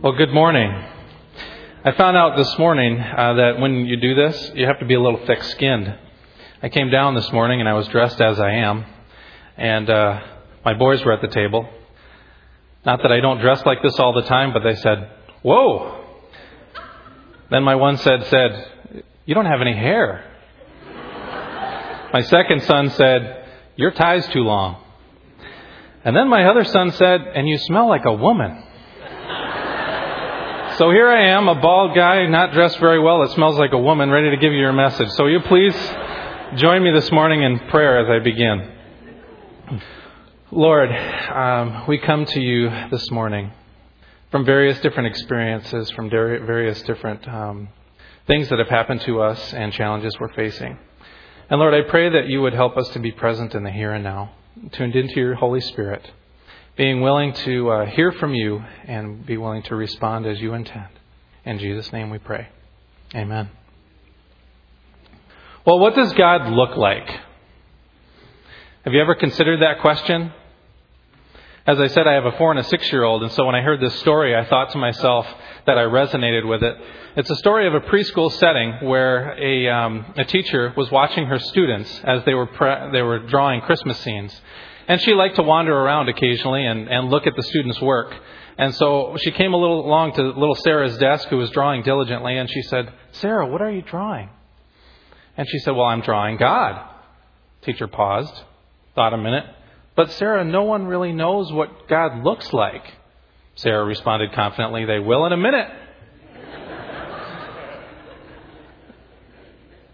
Well, good morning. I found out this morning uh, that when you do this, you have to be a little thick skinned. I came down this morning and I was dressed as I am, and uh, my boys were at the table. Not that I don't dress like this all the time, but they said, Whoa! Then my one said, said, You don't have any hair. My second son said, Your tie's too long. And then my other son said, And you smell like a woman. So here I am, a bald guy, not dressed very well, that smells like a woman, ready to give you your message. So will you please join me this morning in prayer as I begin. Lord, um, we come to you this morning from various different experiences, from various different um, things that have happened to us and challenges we're facing. And Lord, I pray that you would help us to be present in the here and now, tuned into your Holy Spirit being willing to uh, hear from you and be willing to respond as you intend. In Jesus' name we pray. Amen. Well, what does God look like? Have you ever considered that question? As I said, I have a four and a six year old, and so when I heard this story, I thought to myself that I resonated with it. It's a story of a preschool setting where a, um, a teacher was watching her students as they were, pre- they were drawing Christmas scenes. And she liked to wander around occasionally and, and look at the students' work. And so she came a little along to little Sarah's desk, who was drawing diligently, and she said, Sarah, what are you drawing? And she said, Well, I'm drawing God. Teacher paused, thought a minute. But Sarah, no one really knows what God looks like. Sarah responded confidently, They will in a minute.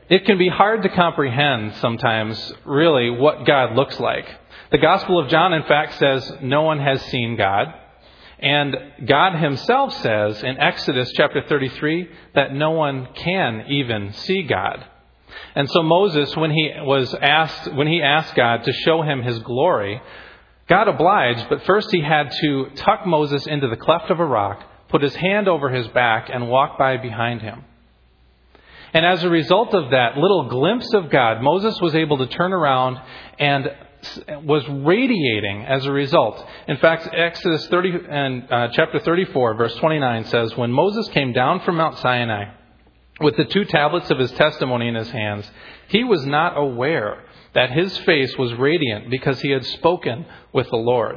it can be hard to comprehend sometimes, really, what God looks like. The Gospel of John, in fact, says no one has seen God. And God himself says in Exodus chapter 33 that no one can even see God. And so Moses, when he was asked, when he asked God to show him his glory, God obliged, but first he had to tuck Moses into the cleft of a rock, put his hand over his back, and walk by behind him. And as a result of that little glimpse of God, Moses was able to turn around and was radiating as a result. In fact, Exodus 30 and uh, chapter 34, verse 29 says, "When Moses came down from Mount Sinai with the two tablets of his testimony in his hands, he was not aware that his face was radiant because he had spoken with the Lord."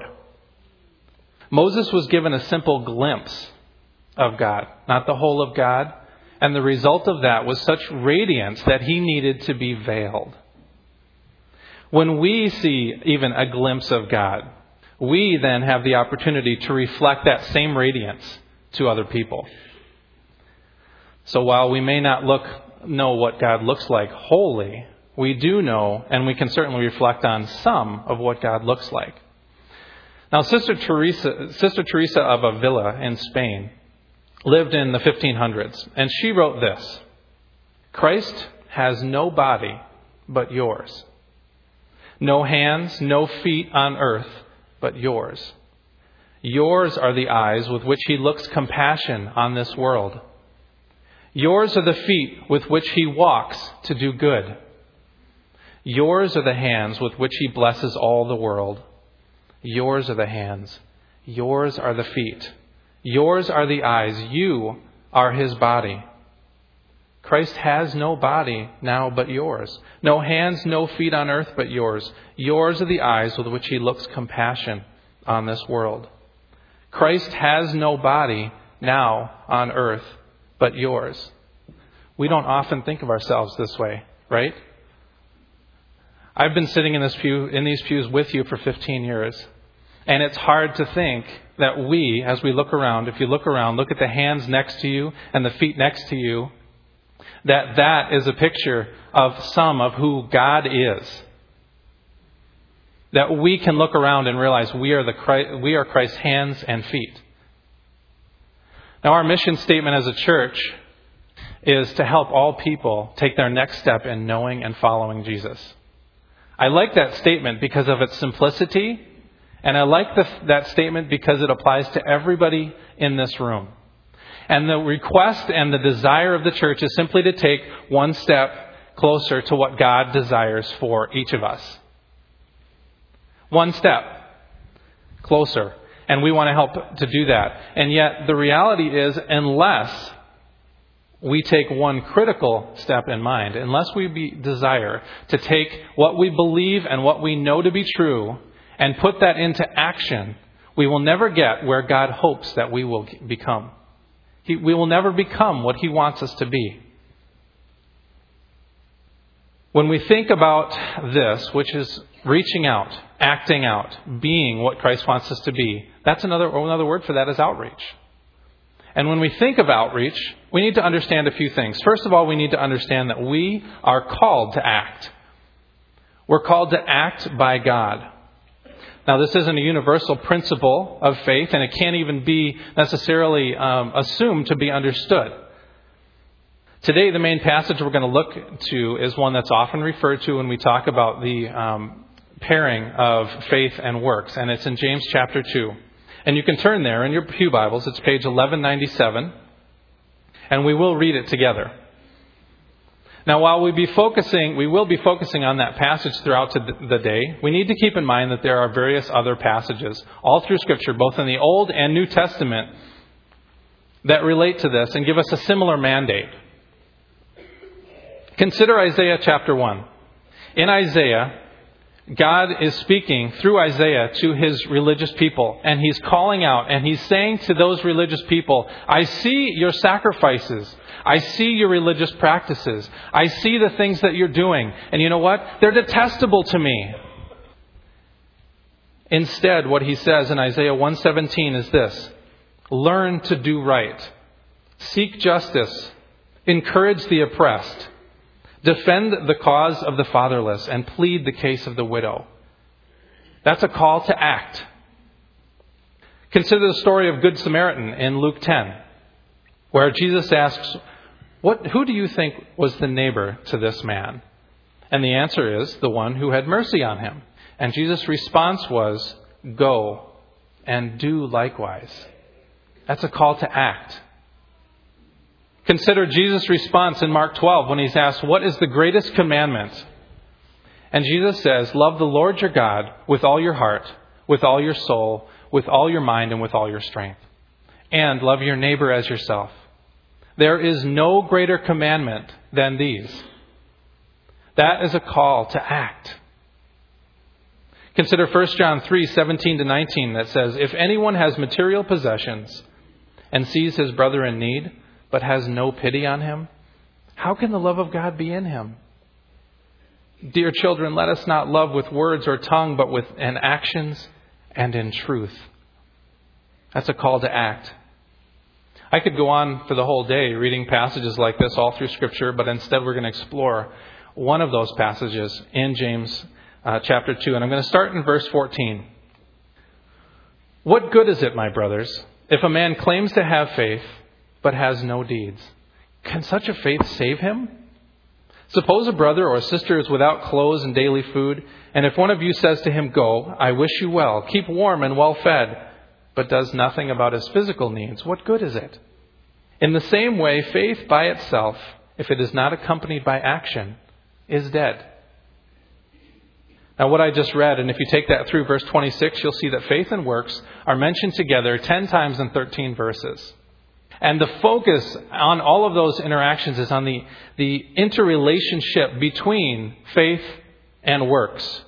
Moses was given a simple glimpse of God, not the whole of God, and the result of that was such radiance that he needed to be veiled. When we see even a glimpse of God, we then have the opportunity to reflect that same radiance to other people. So while we may not look know what God looks like wholly, we do know and we can certainly reflect on some of what God looks like. Now Sister Teresa Sister Teresa of Avila in Spain lived in the 1500s and she wrote this Christ has no body but yours no hands, no feet on earth, but yours. Yours are the eyes with which he looks compassion on this world. Yours are the feet with which he walks to do good. Yours are the hands with which he blesses all the world. Yours are the hands. Yours are the feet. Yours are the eyes. You are his body. Christ has no body now but yours. No hands, no feet on earth but yours. Yours are the eyes with which he looks compassion on this world. Christ has no body now on earth but yours. We don't often think of ourselves this way, right? I've been sitting in this pew in these pews with you for 15 years. And it's hard to think that we, as we look around, if you look around, look at the hands next to you and the feet next to you, that that is a picture of some of who God is. That we can look around and realize we are, the Christ, we are Christ's hands and feet. Now, our mission statement as a church is to help all people take their next step in knowing and following Jesus. I like that statement because of its simplicity, and I like the, that statement because it applies to everybody in this room. And the request and the desire of the church is simply to take one step closer to what God desires for each of us. One step closer. And we want to help to do that. And yet, the reality is, unless we take one critical step in mind, unless we be, desire to take what we believe and what we know to be true and put that into action, we will never get where God hopes that we will become. He, we will never become what He wants us to be. When we think about this, which is reaching out, acting out, being what Christ wants us to be, that's another, another word for that is outreach. And when we think of outreach, we need to understand a few things. First of all, we need to understand that we are called to act. We're called to act by God. Now, this isn't a universal principle of faith, and it can't even be necessarily um, assumed to be understood. Today, the main passage we're going to look to is one that's often referred to when we talk about the um, pairing of faith and works, and it's in James chapter 2. And you can turn there in your Pew Bibles. It's page 1197, and we will read it together. Now, while we be focusing, we will be focusing on that passage throughout the day. We need to keep in mind that there are various other passages all through Scripture, both in the Old and New Testament, that relate to this and give us a similar mandate. Consider Isaiah chapter 1. In Isaiah, God is speaking through Isaiah to his religious people, and he's calling out and he's saying to those religious people, I see your sacrifices. I see your religious practices. I see the things that you're doing. And you know what? They're detestable to me. Instead, what he says in Isaiah 117 is this Learn to do right, seek justice, encourage the oppressed Defend the cause of the fatherless and plead the case of the widow. That's a call to act. Consider the story of Good Samaritan in Luke 10, where Jesus asks, what, Who do you think was the neighbor to this man? And the answer is, The one who had mercy on him. And Jesus' response was, Go and do likewise. That's a call to act. Consider Jesus' response in Mark 12 when he's asked, What is the greatest commandment? And Jesus says, Love the Lord your God with all your heart, with all your soul, with all your mind, and with all your strength. And love your neighbor as yourself. There is no greater commandment than these. That is a call to act. Consider 1 John 3 17 to 19 that says, If anyone has material possessions and sees his brother in need, but has no pity on him? How can the love of God be in him? Dear children, let us not love with words or tongue, but with in actions and in truth. That's a call to act. I could go on for the whole day reading passages like this all through Scripture, but instead we're going to explore one of those passages in James uh, chapter 2. And I'm going to start in verse 14. What good is it, my brothers, if a man claims to have faith but has no deeds. Can such a faith save him? Suppose a brother or a sister is without clothes and daily food, and if one of you says to him, Go, I wish you well, keep warm and well fed, but does nothing about his physical needs, what good is it? In the same way, faith by itself, if it is not accompanied by action, is dead. Now, what I just read, and if you take that through verse 26, you'll see that faith and works are mentioned together 10 times in 13 verses. And the focus on all of those interactions is on the, the interrelationship between faith and works.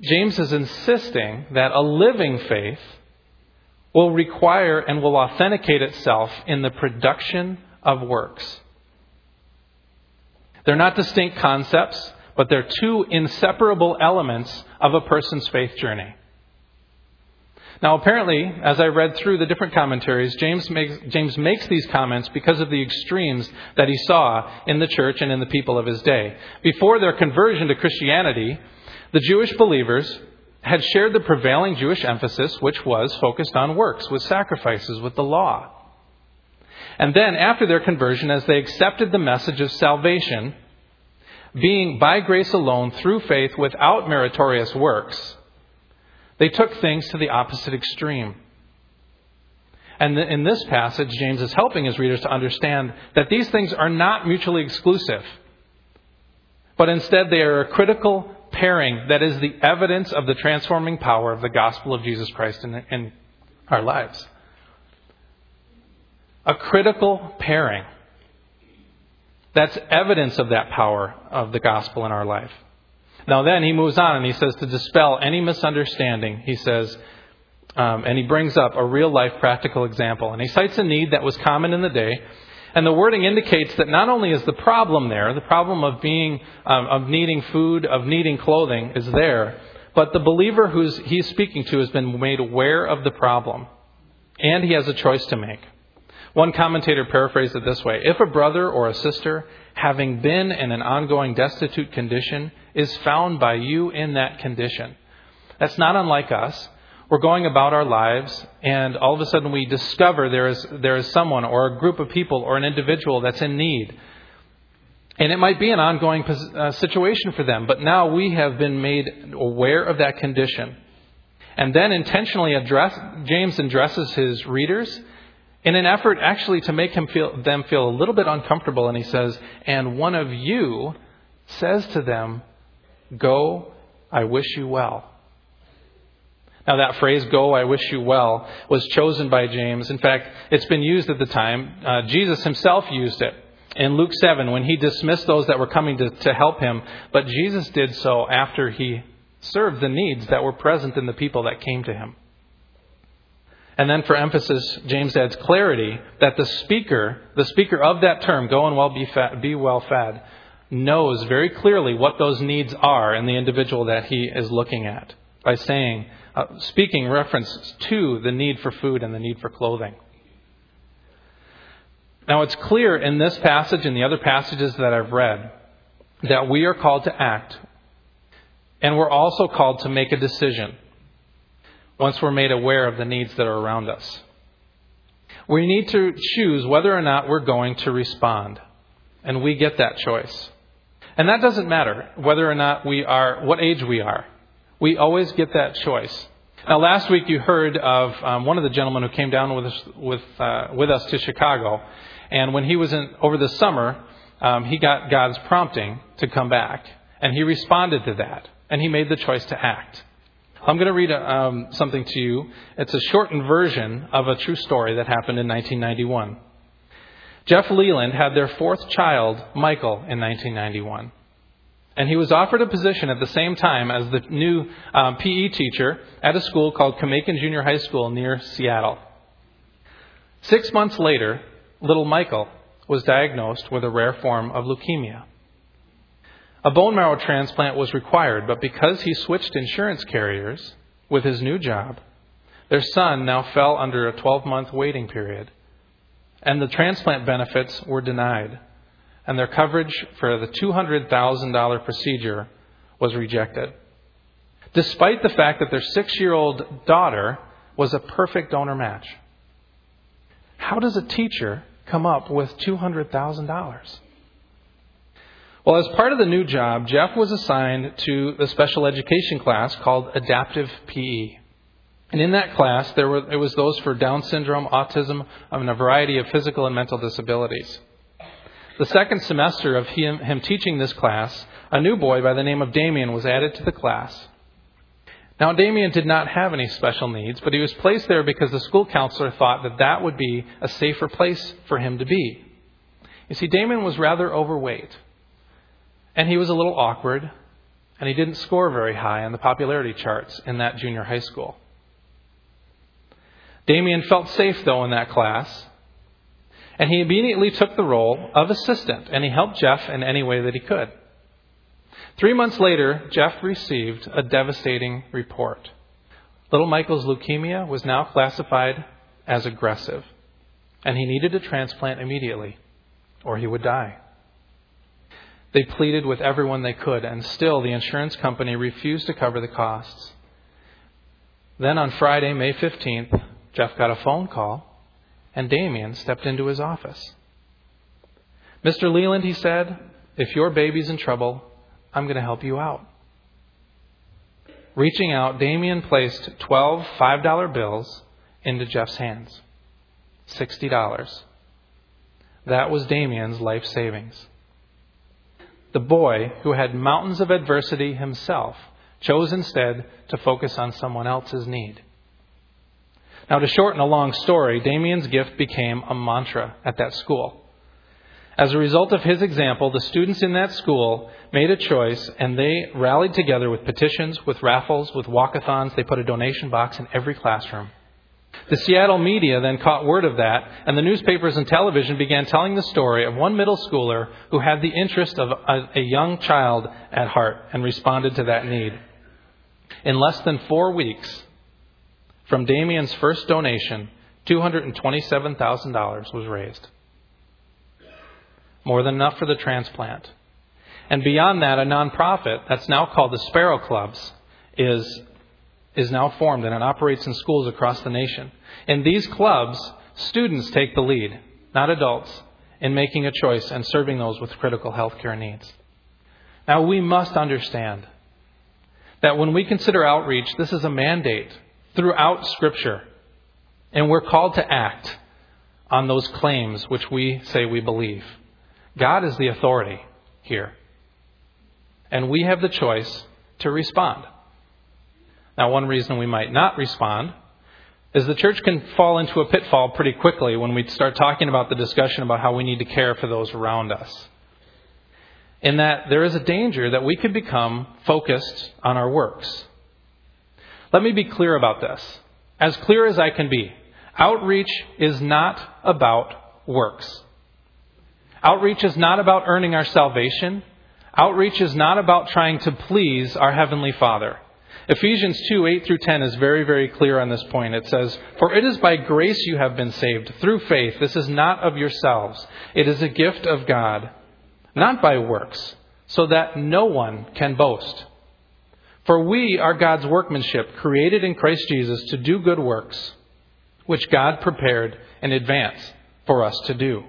James is insisting that a living faith will require and will authenticate itself in the production of works. They're not distinct concepts, but they're two inseparable elements of a person's faith journey. Now, apparently, as I read through the different commentaries, James makes, James makes these comments because of the extremes that he saw in the church and in the people of his day. Before their conversion to Christianity, the Jewish believers had shared the prevailing Jewish emphasis, which was focused on works, with sacrifices, with the law. And then, after their conversion, as they accepted the message of salvation, being by grace alone, through faith, without meritorious works, they took things to the opposite extreme. And in this passage, James is helping his readers to understand that these things are not mutually exclusive, but instead they are a critical pairing that is the evidence of the transforming power of the gospel of Jesus Christ in, in our lives. A critical pairing. That's evidence of that power of the gospel in our life. Now, then he moves on and he says to dispel any misunderstanding, he says, um, and he brings up a real life practical example. And he cites a need that was common in the day. And the wording indicates that not only is the problem there, the problem of being, um, of needing food, of needing clothing is there, but the believer who's he's speaking to has been made aware of the problem. And he has a choice to make. One commentator paraphrased it this way If a brother or a sister, having been in an ongoing destitute condition, is found by you in that condition, that's not unlike us. We're going about our lives, and all of a sudden we discover there is, there is someone or a group of people or an individual that's in need. And it might be an ongoing uh, situation for them, but now we have been made aware of that condition. And then intentionally address, James addresses his readers in an effort actually to make him feel, them feel a little bit uncomfortable. And he says, And one of you says to them, Go, I wish you well. Now, that phrase, go, I wish you well, was chosen by James. In fact, it's been used at the time. Uh, Jesus himself used it in Luke 7 when he dismissed those that were coming to, to help him. But Jesus did so after he served the needs that were present in the people that came to him. And then for emphasis, James adds clarity that the speaker, the speaker of that term, go and well be, fed, be well fed, knows very clearly what those needs are in the individual that he is looking at by saying, uh, speaking reference to the need for food and the need for clothing. Now it's clear in this passage and the other passages that I've read that we are called to act and we're also called to make a decision once we're made aware of the needs that are around us. We need to choose whether or not we're going to respond. And we get that choice. And that doesn't matter whether or not we are, what age we are. We always get that choice. Now, last week you heard of um, one of the gentlemen who came down with us, with, uh, with us to Chicago. And when he was in, over the summer, um, he got God's prompting to come back. And he responded to that. And he made the choice to act. I'm going to read a, um, something to you. It's a shortened version of a true story that happened in 1991. Jeff Leeland had their fourth child, Michael, in 1991. And he was offered a position at the same time as the new um, PE teacher at a school called Kamiakin Junior High School near Seattle. Six months later, little Michael was diagnosed with a rare form of leukemia. A bone marrow transplant was required, but because he switched insurance carriers with his new job, their son now fell under a 12 month waiting period, and the transplant benefits were denied, and their coverage for the $200,000 procedure was rejected. Despite the fact that their six year old daughter was a perfect donor match. How does a teacher come up with $200,000? Well, as part of the new job, Jeff was assigned to the special education class called Adaptive PE. And in that class, there were, it was those for Down syndrome, autism, and a variety of physical and mental disabilities. The second semester of him, him teaching this class, a new boy by the name of Damien was added to the class. Now, Damien did not have any special needs, but he was placed there because the school counselor thought that that would be a safer place for him to be. You see, Damien was rather overweight. And he was a little awkward, and he didn't score very high on the popularity charts in that junior high school. Damien felt safe, though, in that class, and he immediately took the role of assistant, and he helped Jeff in any way that he could. Three months later, Jeff received a devastating report. Little Michael's leukemia was now classified as aggressive, and he needed a transplant immediately, or he would die. They pleaded with everyone they could, and still the insurance company refused to cover the costs. Then on Friday, May 15th, Jeff got a phone call, and Damien stepped into his office. Mr. Leeland, he said, if your baby's in trouble, I'm going to help you out. Reaching out, Damien placed 12 $5 bills into Jeff's hands. $60. That was Damien's life savings. The boy who had mountains of adversity himself chose instead to focus on someone else's need. Now, to shorten a long story, Damien's gift became a mantra at that school. As a result of his example, the students in that school made a choice and they rallied together with petitions, with raffles, with walkathons. They put a donation box in every classroom. The Seattle media then caught word of that, and the newspapers and television began telling the story of one middle schooler who had the interest of a, young child at heart and responded to that need. In less than four weeks, from Damien's first donation, $227,000 was raised. More than enough for the transplant. And beyond that, a nonprofit that's now called the Sparrow Clubs is is now formed and it operates in schools across the nation. In these clubs, students take the lead, not adults, in making a choice and serving those with critical health care needs. Now, we must understand that when we consider outreach, this is a mandate throughout Scripture. And we're called to act on those claims which we say we believe. God is the authority here. And we have the choice to respond. Now, one reason we might not respond is the church can fall into a pitfall pretty quickly when we start talking about the discussion about how we need to care for those around us. In that there is a danger that we could become focused on our works. Let me be clear about this. As clear as I can be. Outreach is not about works. Outreach is not about earning our salvation. Outreach is not about trying to please our Heavenly Father. Ephesians 2 8 through 10 is very, very clear on this point. It says, For it is by grace you have been saved, through faith. This is not of yourselves, it is a gift of God, not by works, so that no one can boast. For we are God's workmanship, created in Christ Jesus to do good works, which God prepared in advance for us to do.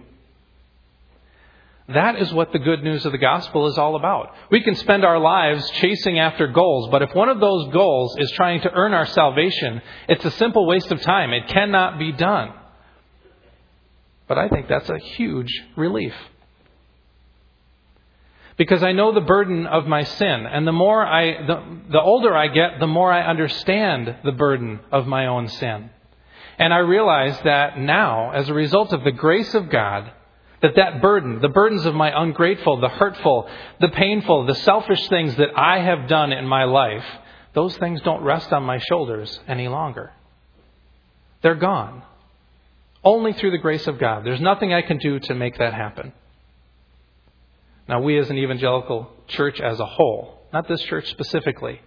That is what the good news of the gospel is all about. We can spend our lives chasing after goals, but if one of those goals is trying to earn our salvation, it's a simple waste of time. It cannot be done. But I think that's a huge relief. Because I know the burden of my sin, and the more I, the, the older I get, the more I understand the burden of my own sin. And I realize that now, as a result of the grace of God, that that burden, the burdens of my ungrateful, the hurtful, the painful, the selfish things that I have done in my life, those things don't rest on my shoulders any longer. They're gone. Only through the grace of God. There's nothing I can do to make that happen. Now, we as an evangelical church as a whole, not this church specifically,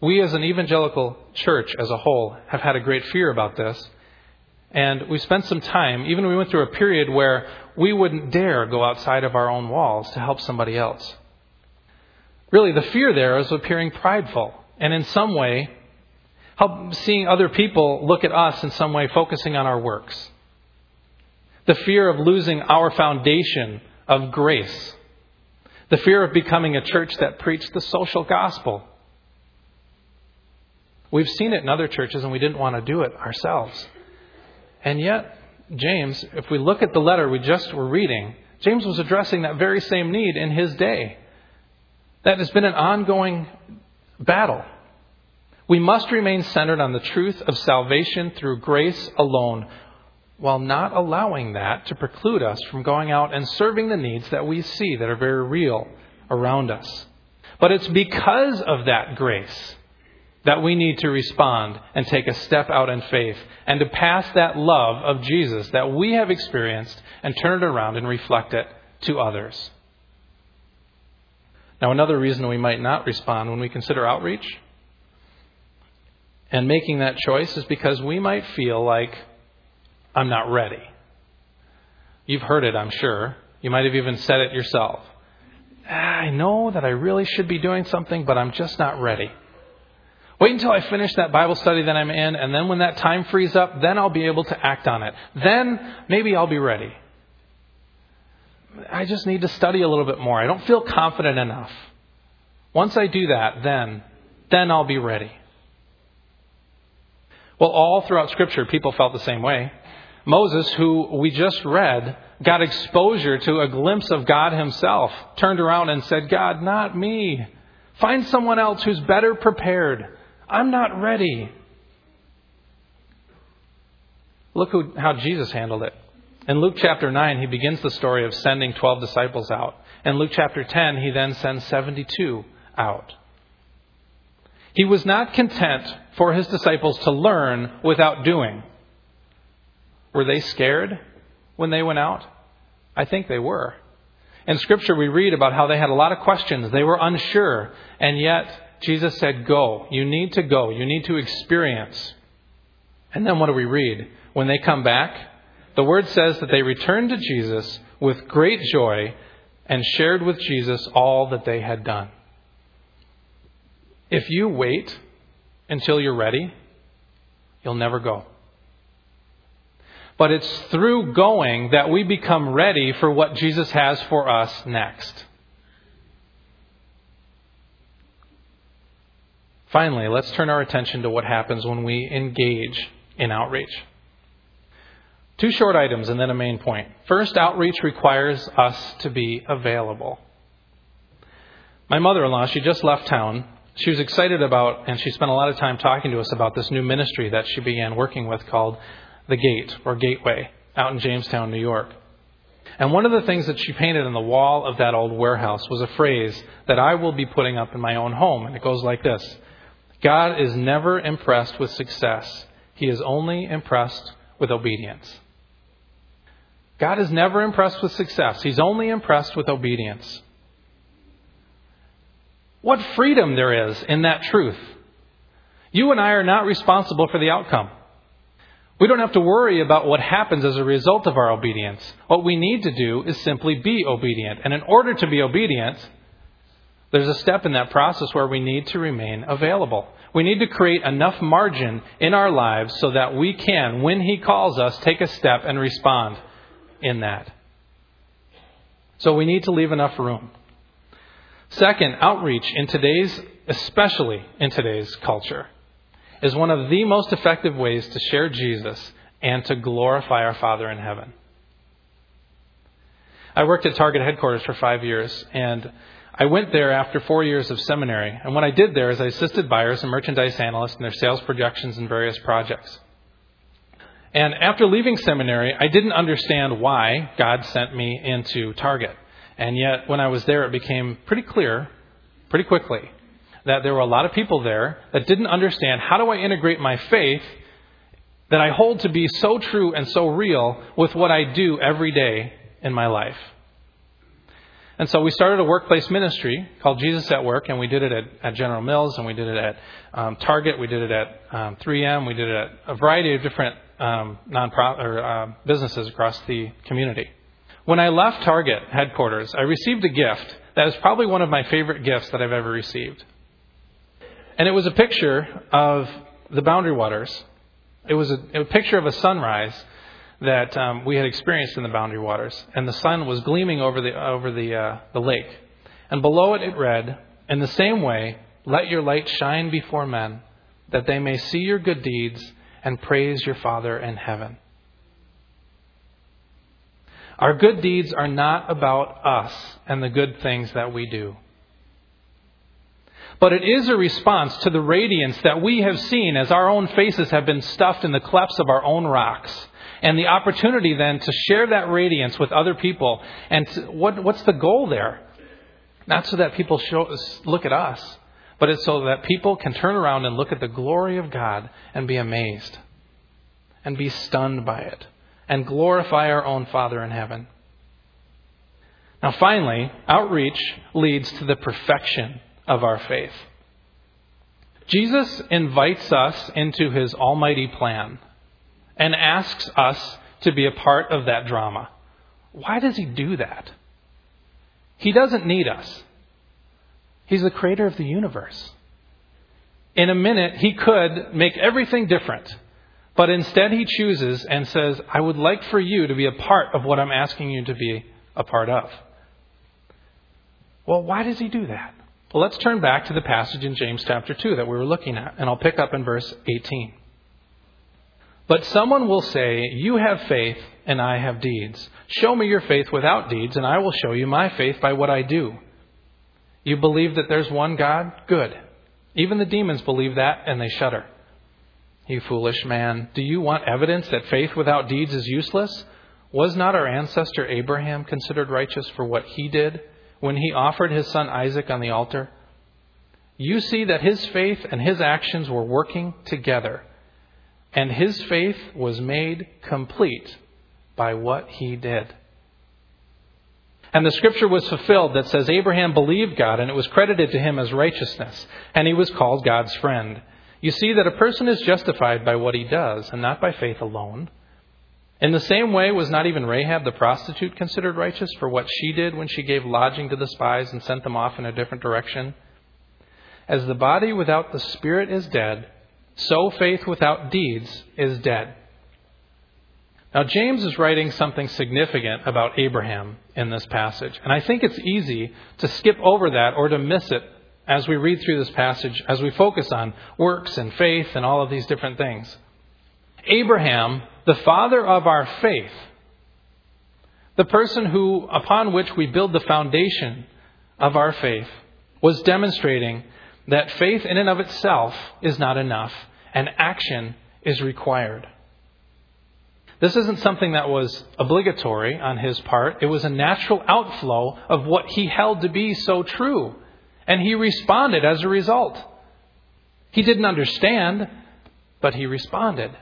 we as an evangelical church as a whole have had a great fear about this. And we spent some time, even we went through a period where we wouldn't dare go outside of our own walls to help somebody else. Really, the fear there is appearing prideful and in some way help seeing other people look at us in some way focusing on our works. The fear of losing our foundation of grace. The fear of becoming a church that preached the social gospel. We've seen it in other churches and we didn't want to do it ourselves. And yet, James, if we look at the letter we just were reading, James was addressing that very same need in his day. That has been an ongoing battle. We must remain centered on the truth of salvation through grace alone, while not allowing that to preclude us from going out and serving the needs that we see that are very real around us. But it's because of that grace that we need to respond and take a step out in faith and to pass that love of Jesus that we have experienced and turn it around and reflect it to others. Now, another reason we might not respond when we consider outreach and making that choice is because we might feel like, I'm not ready. You've heard it, I'm sure. You might have even said it yourself. Ah, I know that I really should be doing something, but I'm just not ready. Wait until I finish that Bible study that I'm in, and then when that time frees up, then I'll be able to act on it. Then maybe I'll be ready. I just need to study a little bit more. I don't feel confident enough. Once I do that, then, then I'll be ready. Well, all throughout Scripture, people felt the same way. Moses, who we just read, got exposure to a glimpse of God himself, turned around and said, God, not me. Find someone else who's better prepared. I'm not ready. Look who, how Jesus handled it. In Luke chapter 9, he begins the story of sending 12 disciples out. In Luke chapter 10, he then sends 72 out. He was not content for his disciples to learn without doing. Were they scared when they went out? I think they were. In Scripture, we read about how they had a lot of questions. They were unsure. And yet, Jesus said, Go. You need to go. You need to experience. And then what do we read? When they come back, the Word says that they returned to Jesus with great joy and shared with Jesus all that they had done. If you wait until you're ready, you'll never go. But it's through going that we become ready for what Jesus has for us next. Finally, let's turn our attention to what happens when we engage in outreach. Two short items and then a main point. First, outreach requires us to be available. My mother in law, she just left town. She was excited about, and she spent a lot of time talking to us about this new ministry that she began working with called The Gate or Gateway out in Jamestown, New York. And one of the things that she painted on the wall of that old warehouse was a phrase that I will be putting up in my own home. And it goes like this God is never impressed with success, He is only impressed with obedience. God is never impressed with success, He's only impressed with obedience. What freedom there is in that truth. You and I are not responsible for the outcome. We don't have to worry about what happens as a result of our obedience. What we need to do is simply be obedient. And in order to be obedient, there's a step in that process where we need to remain available. We need to create enough margin in our lives so that we can, when He calls us, take a step and respond in that. So we need to leave enough room. Second, outreach in today's, especially in today's culture, is one of the most effective ways to share Jesus and to glorify our Father in heaven. I worked at Target headquarters for five years, and I went there after four years of seminary. And what I did there is I assisted buyers and merchandise analysts in their sales projections and various projects. And after leaving seminary, I didn't understand why God sent me into Target. And yet, when I was there, it became pretty clear, pretty quickly, that there were a lot of people there that didn't understand how do I integrate my faith that I hold to be so true and so real with what I do every day in my life. And so we started a workplace ministry called Jesus at Work, and we did it at, at General Mills, and we did it at um, Target, we did it at um, 3M, we did it at a variety of different um, non-profit or uh, businesses across the community. When I left Target headquarters, I received a gift that is probably one of my favorite gifts that I've ever received. And it was a picture of the Boundary Waters. It was a, a picture of a sunrise that um, we had experienced in the Boundary Waters, and the sun was gleaming over the over the uh, the lake. And below it, it read, "In the same way, let your light shine before men, that they may see your good deeds and praise your Father in heaven." Our good deeds are not about us and the good things that we do. But it is a response to the radiance that we have seen as our own faces have been stuffed in the clefts of our own rocks. And the opportunity then to share that radiance with other people. And to, what, what's the goal there? Not so that people show, look at us, but it's so that people can turn around and look at the glory of God and be amazed and be stunned by it and glorify our own Father in heaven. Now, finally, outreach leads to the perfection of our faith. Jesus invites us into his almighty plan and asks us to be a part of that drama. Why does he do that? He doesn't need us. He's the creator of the universe. In a minute, he could make everything different but instead, he chooses and says, I would like for you to be a part of what I'm asking you to be a part of. Well, why does he do that? Well, let's turn back to the passage in James chapter 2 that we were looking at, and I'll pick up in verse 18. But someone will say, You have faith, and I have deeds. Show me your faith without deeds, and I will show you my faith by what I do. You believe that there's one God? Good. Even the demons believe that, and they shudder. You foolish man, do you want evidence that faith without deeds is useless? Was not our ancestor Abraham considered righteous for what he did when he offered his son Isaac on the altar? You see that his faith and his actions were working together, and his faith was made complete by what he did. And the scripture was fulfilled that says Abraham believed God, and it was credited to him as righteousness, and he was called God's friend. You see that a person is justified by what he does, and not by faith alone. In the same way, was not even Rahab the prostitute considered righteous for what she did when she gave lodging to the spies and sent them off in a different direction? As the body without the spirit is dead, so faith without deeds is dead. Now, James is writing something significant about Abraham in this passage, and I think it's easy to skip over that or to miss it as we read through this passage, as we focus on works and faith and all of these different things. Abraham, the father of our faith, the person who, upon which we build the foundation of our faith, was demonstrating that faith in and of itself is not enough and action is required. This isn't something that was obligatory on his part. It was a natural outflow of what he held to be so true. And he responded as a result. He didn't understand, but he responded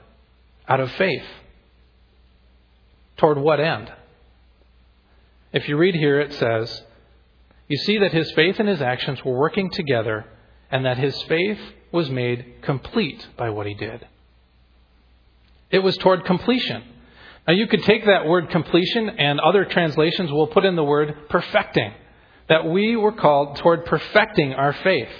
out of faith. Toward what end? If you read here, it says, You see that his faith and his actions were working together, and that his faith was made complete by what he did. It was toward completion. Now, you could take that word completion, and other translations will put in the word perfecting. That we were called toward perfecting our faith,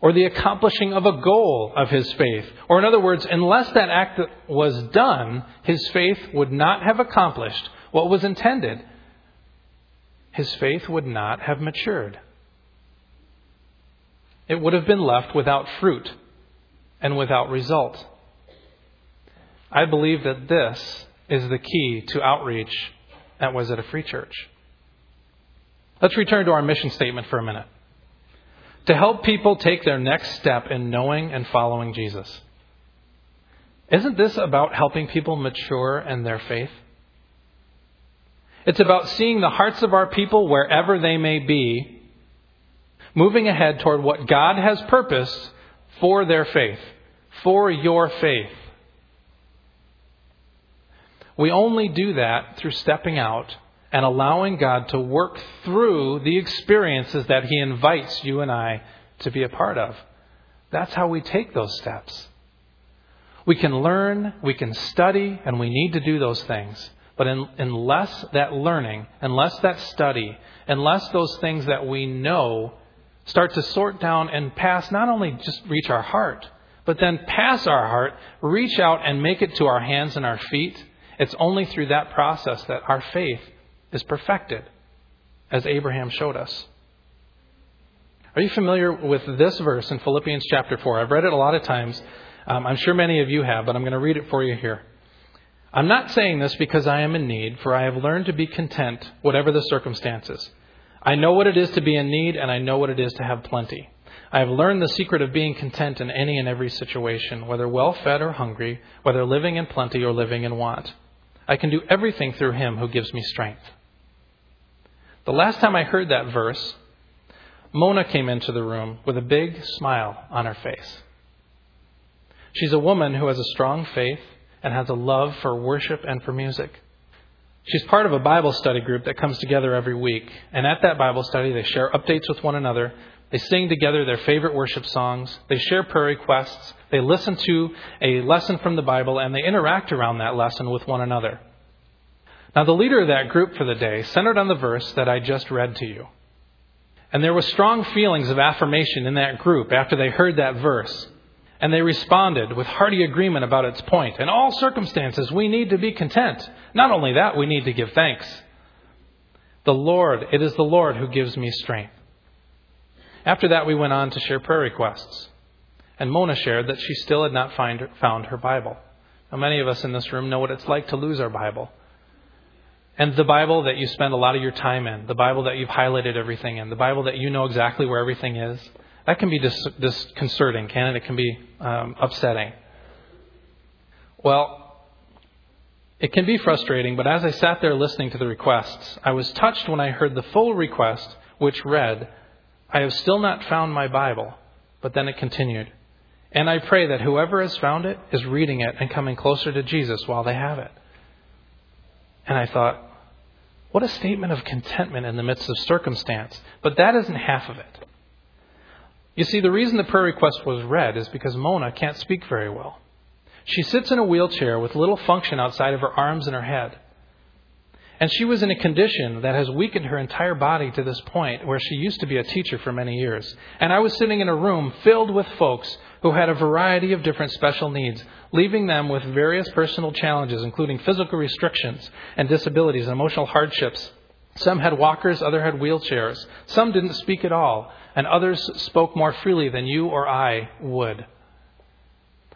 or the accomplishing of a goal of his faith. Or, in other words, unless that act was done, his faith would not have accomplished what was intended. His faith would not have matured. It would have been left without fruit and without result. I believe that this is the key to outreach at Wayzata Free Church. Let's return to our mission statement for a minute. To help people take their next step in knowing and following Jesus. Isn't this about helping people mature in their faith? It's about seeing the hearts of our people wherever they may be, moving ahead toward what God has purposed for their faith, for your faith. We only do that through stepping out and allowing God to work through the experiences that He invites you and I to be a part of. That's how we take those steps. We can learn, we can study, and we need to do those things. But in, unless that learning, unless that study, unless those things that we know start to sort down and pass, not only just reach our heart, but then pass our heart, reach out and make it to our hands and our feet, it's only through that process that our faith is perfected, as Abraham showed us. Are you familiar with this verse in Philippians chapter 4? I've read it a lot of times. Um, I'm sure many of you have, but I'm going to read it for you here. I'm not saying this because I am in need, for I have learned to be content, whatever the circumstances. I know what it is to be in need, and I know what it is to have plenty. I have learned the secret of being content in any and every situation, whether well fed or hungry, whether living in plenty or living in want. I can do everything through him who gives me strength. The last time I heard that verse, Mona came into the room with a big smile on her face. She's a woman who has a strong faith and has a love for worship and for music. She's part of a Bible study group that comes together every week. And at that Bible study, they share updates with one another they sing together their favorite worship songs. They share prayer requests. They listen to a lesson from the Bible and they interact around that lesson with one another. Now, the leader of that group for the day centered on the verse that I just read to you. And there were strong feelings of affirmation in that group after they heard that verse. And they responded with hearty agreement about its point. In all circumstances, we need to be content. Not only that, we need to give thanks. The Lord, it is the Lord who gives me strength. After that, we went on to share prayer requests. And Mona shared that she still had not find, found her Bible. How many of us in this room know what it's like to lose our Bible? And the Bible that you spend a lot of your time in, the Bible that you've highlighted everything in, the Bible that you know exactly where everything is, that can be dis- disconcerting, can it? It can be um, upsetting. Well, it can be frustrating, but as I sat there listening to the requests, I was touched when I heard the full request, which read, I have still not found my Bible. But then it continued. And I pray that whoever has found it is reading it and coming closer to Jesus while they have it. And I thought, what a statement of contentment in the midst of circumstance. But that isn't half of it. You see, the reason the prayer request was read is because Mona can't speak very well. She sits in a wheelchair with little function outside of her arms and her head. And she was in a condition that has weakened her entire body to this point where she used to be a teacher for many years. And I was sitting in a room filled with folks who had a variety of different special needs, leaving them with various personal challenges, including physical restrictions and disabilities and emotional hardships. Some had walkers, others had wheelchairs. Some didn't speak at all, and others spoke more freely than you or I would.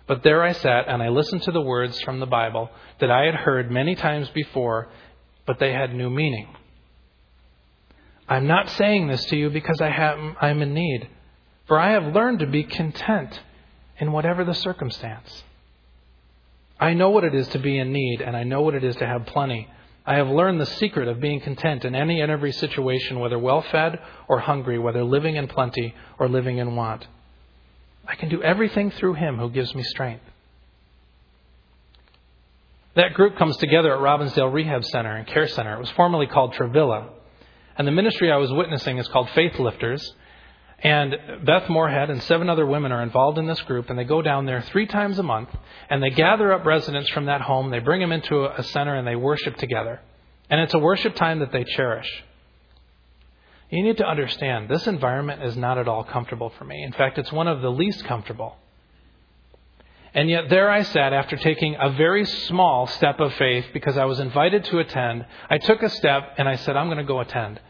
But there I sat and I listened to the words from the Bible that I had heard many times before but they had new meaning. I'm not saying this to you because I have, I'm in need, for I have learned to be content in whatever the circumstance. I know what it is to be in need, and I know what it is to have plenty. I have learned the secret of being content in any and every situation, whether well fed or hungry, whether living in plenty or living in want. I can do everything through Him who gives me strength. That group comes together at Robbinsdale Rehab Center and Care Center. It was formerly called Trevilla. And the ministry I was witnessing is called Faith Lifters. And Beth Moorhead and seven other women are involved in this group, and they go down there three times a month, and they gather up residents from that home, they bring them into a center, and they worship together. And it's a worship time that they cherish. You need to understand, this environment is not at all comfortable for me. In fact, it's one of the least comfortable. And yet there I sat after taking a very small step of faith because I was invited to attend. I took a step and I said, I'm going to go attend.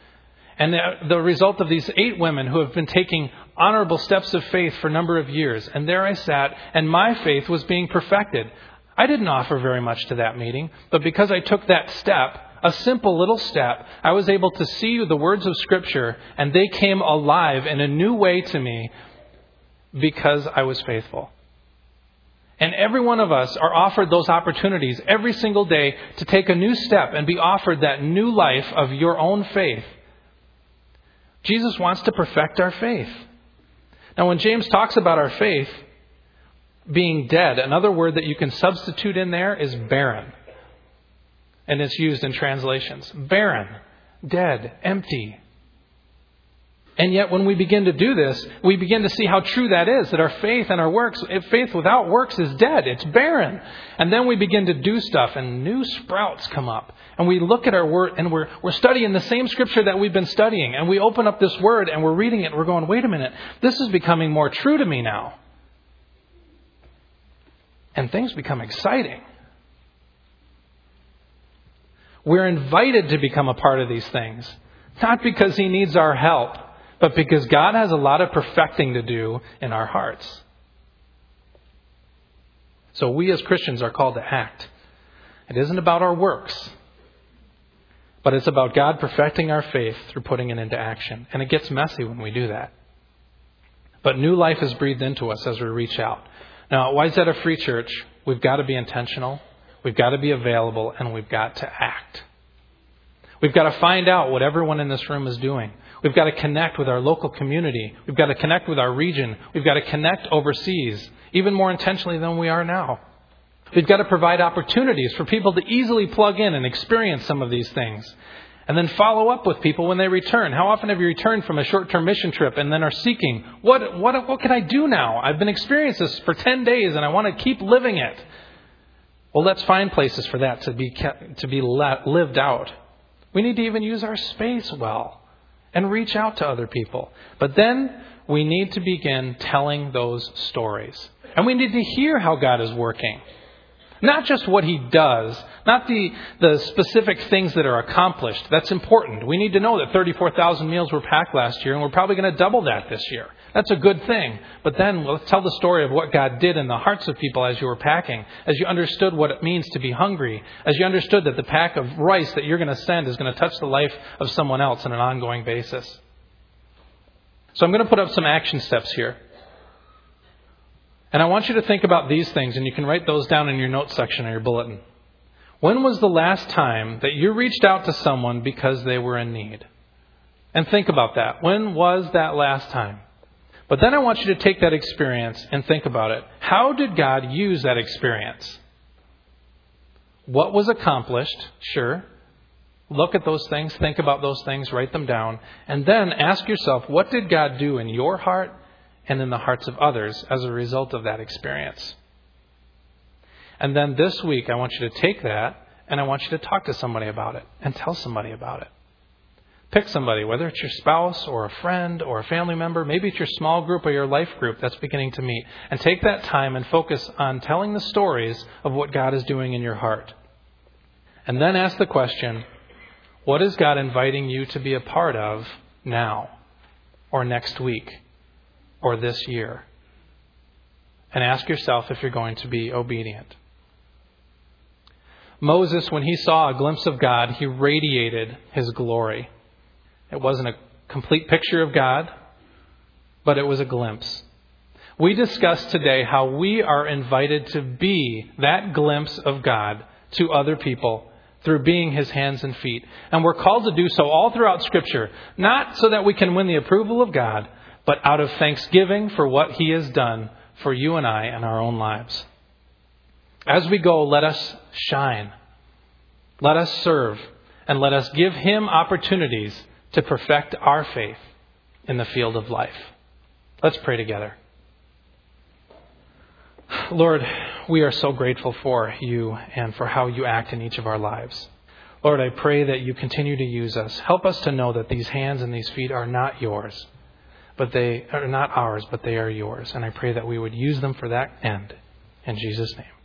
And the, the, result of these eight women who have been taking honorable steps of faith for a number of years. And there I sat, and my faith was being perfected. I didn't offer very much to that meeting, but because I took that step, a simple little step, I was able to see the words of Scripture, and they came alive in a new way to me because I was faithful. And every one of us are offered those opportunities every single day to take a new step and be offered that new life of your own faith. Jesus wants to perfect our faith. Now, when James talks about our faith being dead, another word that you can substitute in there is barren. And it's used in translations barren, dead, empty, and yet, when we begin to do this, we begin to see how true that is that our faith and our works, eh, faith without works is dead, it's barren. And then we begin to do stuff, and new sprouts come up. And we look at our word, and we're, we're studying the same scripture that we've been studying. And we open up this word, and we're reading it, and we're going, wait a minute, this is becoming more true to me now. And things become exciting. We're invited to become a part of these things, not because He needs our help but because God has a lot of perfecting to do in our hearts. So we as Christians are called to act. It isn't about our works, but it's about God perfecting our faith through putting it into action. And it gets messy when we do that. But new life is breathed into us as we reach out. Now, at Wayzata Free Church, we've got to be intentional, we've got to be available, and we've got to act. We've got to find out what everyone in this room is doing. We've got to connect with our local community. We've got to connect with our region. We've got to connect overseas, even more intentionally than we are now. We've got to provide opportunities for people to easily plug in and experience some of these things. And then follow up with people when they return. How often have you returned from a short term mission trip and then are seeking, what, what, what can I do now? I've been experiencing this for 10 days and I want to keep living it. Well, let's find places for that to be, kept, to be lived out. We need to even use our space well and reach out to other people. But then we need to begin telling those stories. And we need to hear how God is working. Not just what He does, not the, the specific things that are accomplished. That's important. We need to know that 34,000 meals were packed last year, and we're probably going to double that this year. That's a good thing. But then let's tell the story of what God did in the hearts of people as you were packing, as you understood what it means to be hungry, as you understood that the pack of rice that you're going to send is going to touch the life of someone else on an ongoing basis. So I'm going to put up some action steps here. And I want you to think about these things, and you can write those down in your notes section of your bulletin. When was the last time that you reached out to someone because they were in need? And think about that. When was that last time? But then I want you to take that experience and think about it. How did God use that experience? What was accomplished? Sure. Look at those things, think about those things, write them down, and then ask yourself, what did God do in your heart and in the hearts of others as a result of that experience? And then this week, I want you to take that and I want you to talk to somebody about it and tell somebody about it. Pick somebody, whether it's your spouse or a friend or a family member, maybe it's your small group or your life group that's beginning to meet, and take that time and focus on telling the stories of what God is doing in your heart. And then ask the question what is God inviting you to be a part of now, or next week, or this year? And ask yourself if you're going to be obedient. Moses, when he saw a glimpse of God, he radiated his glory. It wasn't a complete picture of God, but it was a glimpse. We discussed today how we are invited to be that glimpse of God to other people through being his hands and feet. And we're called to do so all throughout Scripture, not so that we can win the approval of God, but out of thanksgiving for what he has done for you and I in our own lives. As we go, let us shine. Let us serve. And let us give him opportunities to perfect our faith in the field of life. Let's pray together. Lord, we are so grateful for you and for how you act in each of our lives. Lord, I pray that you continue to use us. Help us to know that these hands and these feet are not yours, but they are not ours, but they are yours. And I pray that we would use them for that end. In Jesus' name.